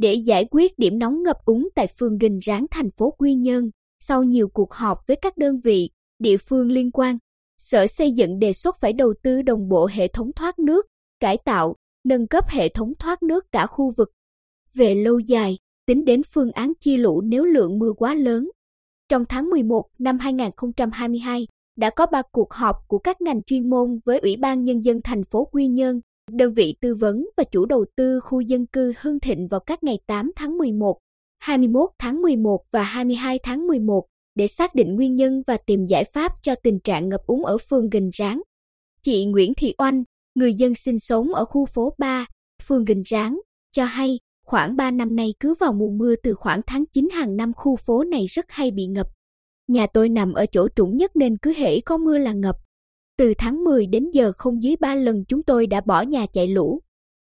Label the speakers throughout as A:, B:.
A: Để giải quyết điểm nóng ngập úng tại phường Gình Ráng thành phố Quy Nhơn, sau nhiều cuộc họp với các đơn vị, địa phương liên quan, Sở Xây dựng đề xuất phải đầu tư đồng bộ hệ thống thoát nước, cải tạo, nâng cấp hệ thống thoát nước cả khu vực. Về lâu dài, tính đến phương án chi lũ nếu lượng mưa quá lớn. Trong tháng 11 năm 2022, đã có 3 cuộc họp của các ngành chuyên môn với Ủy ban Nhân dân thành phố Quy Nhơn, đơn vị tư vấn và chủ đầu tư khu dân cư Hưng Thịnh vào các ngày 8 tháng 11, 21 tháng 11 và 22 tháng 11 để xác định nguyên nhân và tìm giải pháp cho tình trạng ngập úng ở phường Gình Ráng. Chị Nguyễn Thị Oanh, người dân sinh sống ở khu phố 3, phường Gình Ráng, cho hay khoảng 3 năm nay cứ vào mùa mưa từ khoảng tháng 9 hàng năm khu phố này rất hay bị ngập. Nhà tôi nằm ở chỗ trũng nhất nên cứ hễ có mưa là ngập. Từ tháng 10 đến giờ không dưới 3 lần chúng tôi đã bỏ nhà chạy lũ.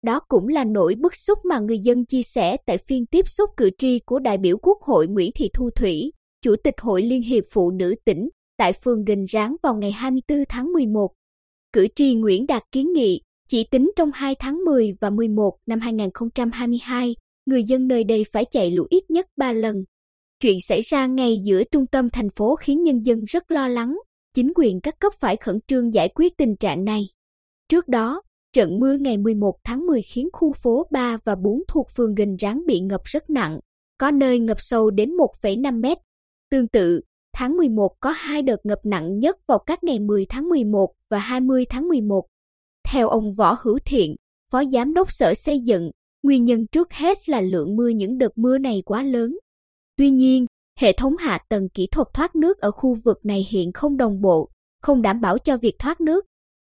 A: Đó cũng là nỗi bức xúc mà người dân chia sẻ tại phiên tiếp xúc cử tri của đại biểu Quốc hội Nguyễn Thị Thu Thủy, Chủ tịch Hội Liên hiệp Phụ nữ tỉnh tại phường Gành Ráng vào ngày 24 tháng 11. Cử tri Nguyễn Đạt kiến nghị, chỉ tính trong 2 tháng 10 và 11 năm 2022, người dân nơi đây phải chạy lũ ít nhất 3 lần. Chuyện xảy ra ngay giữa trung tâm thành phố khiến nhân dân rất lo lắng, chính quyền các cấp phải khẩn trương giải quyết tình trạng này. Trước đó, trận mưa ngày 11 tháng 10 khiến khu phố 3 và 4 thuộc phường Gành Ráng bị ngập rất nặng, có nơi ngập sâu đến 1,5 mét. Tương tự, tháng 11 có hai đợt ngập nặng nhất vào các ngày 10 tháng 11 và 20 tháng 11. Theo ông Võ Hữu Thiện, Phó Giám đốc Sở Xây dựng, nguyên nhân trước hết là lượng mưa những đợt mưa này quá lớn. Tuy nhiên, hệ thống hạ tầng kỹ thuật thoát nước ở khu vực này hiện không đồng bộ, không đảm bảo cho việc thoát nước.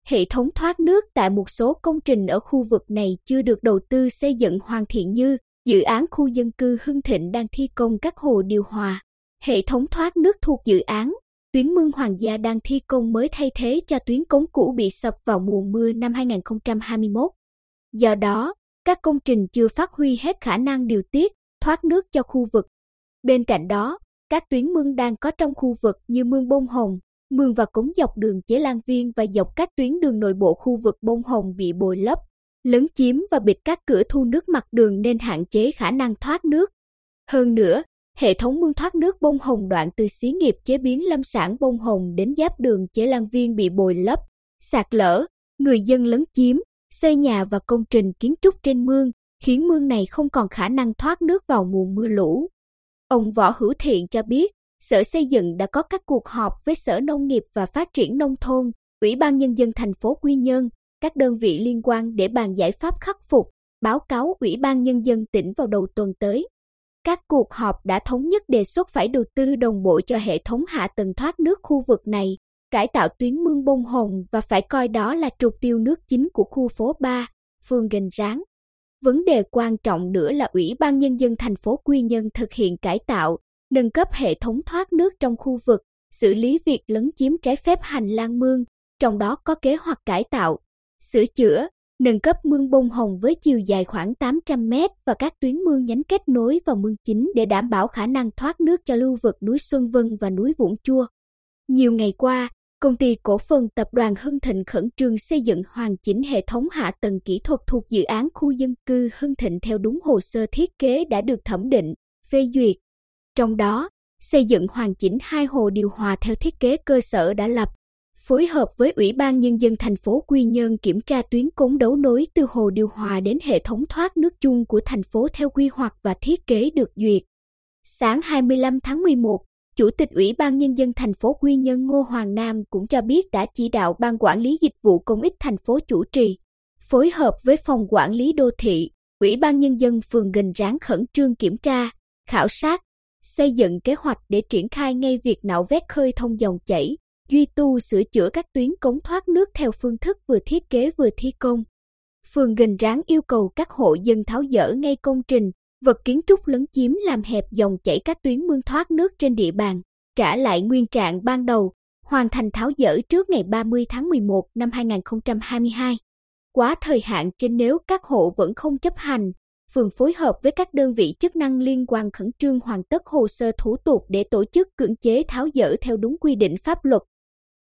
A: Hệ thống thoát nước tại một số công trình ở khu vực này chưa được đầu tư xây dựng hoàn thiện như dự án khu dân cư Hưng Thịnh đang thi công các hồ điều hòa. Hệ thống thoát nước thuộc dự án tuyến mương Hoàng gia đang thi công mới thay thế cho tuyến cống cũ bị sập vào mùa mưa năm 2021. Do đó, các công trình chưa phát huy hết khả năng điều tiết, thoát nước cho khu vực. Bên cạnh đó, các tuyến mương đang có trong khu vực như mương Bông Hồng, mương và cống dọc đường Chế Lan Viên và dọc các tuyến đường nội bộ khu vực Bông Hồng bị bồi lấp, lấn chiếm và bịt các cửa thu nước mặt đường nên hạn chế khả năng thoát nước. Hơn nữa, hệ thống mương thoát nước bông hồng đoạn từ xí nghiệp chế biến lâm sản bông hồng đến giáp đường chế lan viên bị bồi lấp, sạt lở, người dân lấn chiếm, xây nhà và công trình kiến trúc trên mương, khiến mương này không còn khả năng thoát nước vào mùa mưa lũ. Ông Võ Hữu Thiện cho biết, Sở Xây dựng đã có các cuộc họp với Sở Nông nghiệp và Phát triển Nông thôn, Ủy ban Nhân dân thành phố Quy Nhơn, các đơn vị liên quan để bàn giải pháp khắc phục, báo cáo Ủy ban Nhân dân tỉnh vào đầu tuần tới. Các cuộc họp đã thống nhất đề xuất phải đầu tư đồng bộ cho hệ thống hạ tầng thoát nước khu vực này, cải tạo tuyến mương bông hồng và phải coi đó là trục tiêu nước chính của khu phố 3, phường Gành Ráng. Vấn đề quan trọng nữa là Ủy ban Nhân dân thành phố Quy Nhơn thực hiện cải tạo, nâng cấp hệ thống thoát nước trong khu vực, xử lý việc lấn chiếm trái phép hành lang mương, trong đó có kế hoạch cải tạo, sửa chữa, nâng cấp mương bông hồng với chiều dài khoảng 800 mét và các tuyến mương nhánh kết nối vào mương chính để đảm bảo khả năng thoát nước cho lưu vực núi Xuân Vân và núi Vũng Chua. Nhiều ngày qua, công ty cổ phần tập đoàn Hưng Thịnh khẩn trương xây dựng hoàn chỉnh hệ thống hạ tầng kỹ thuật thuộc dự án khu dân cư Hưng Thịnh theo đúng hồ sơ thiết kế đã được thẩm định, phê duyệt. Trong đó, xây dựng hoàn chỉnh hai hồ điều hòa theo thiết kế cơ sở đã lập, phối hợp với Ủy ban Nhân dân thành phố Quy Nhơn kiểm tra tuyến cống đấu nối từ hồ điều hòa đến hệ thống thoát nước chung của thành phố theo quy hoạch và thiết kế được duyệt. Sáng 25 tháng 11, Chủ tịch Ủy ban Nhân dân thành phố Quy Nhơn Ngô Hoàng Nam cũng cho biết đã chỉ đạo Ban Quản lý Dịch vụ Công ích thành phố chủ trì, phối hợp với Phòng Quản lý Đô thị, Ủy ban Nhân dân phường Gành Ráng khẩn trương kiểm tra, khảo sát, xây dựng kế hoạch để triển khai ngay việc nạo vét khơi thông dòng chảy, duy tu sửa chữa các tuyến cống thoát nước theo phương thức vừa thiết kế vừa thi công. Phường Gành Ráng yêu cầu các hộ dân tháo dỡ ngay công trình, vật kiến trúc lấn chiếm làm hẹp dòng chảy các tuyến mương thoát nước trên địa bàn, trả lại nguyên trạng ban đầu, hoàn thành tháo dỡ trước ngày 30 tháng 11 năm 2022. Quá thời hạn trên nếu các hộ vẫn không chấp hành, phường phối hợp với các đơn vị chức năng liên quan khẩn trương hoàn tất hồ sơ thủ tục để tổ chức cưỡng chế tháo dỡ theo đúng quy định pháp luật.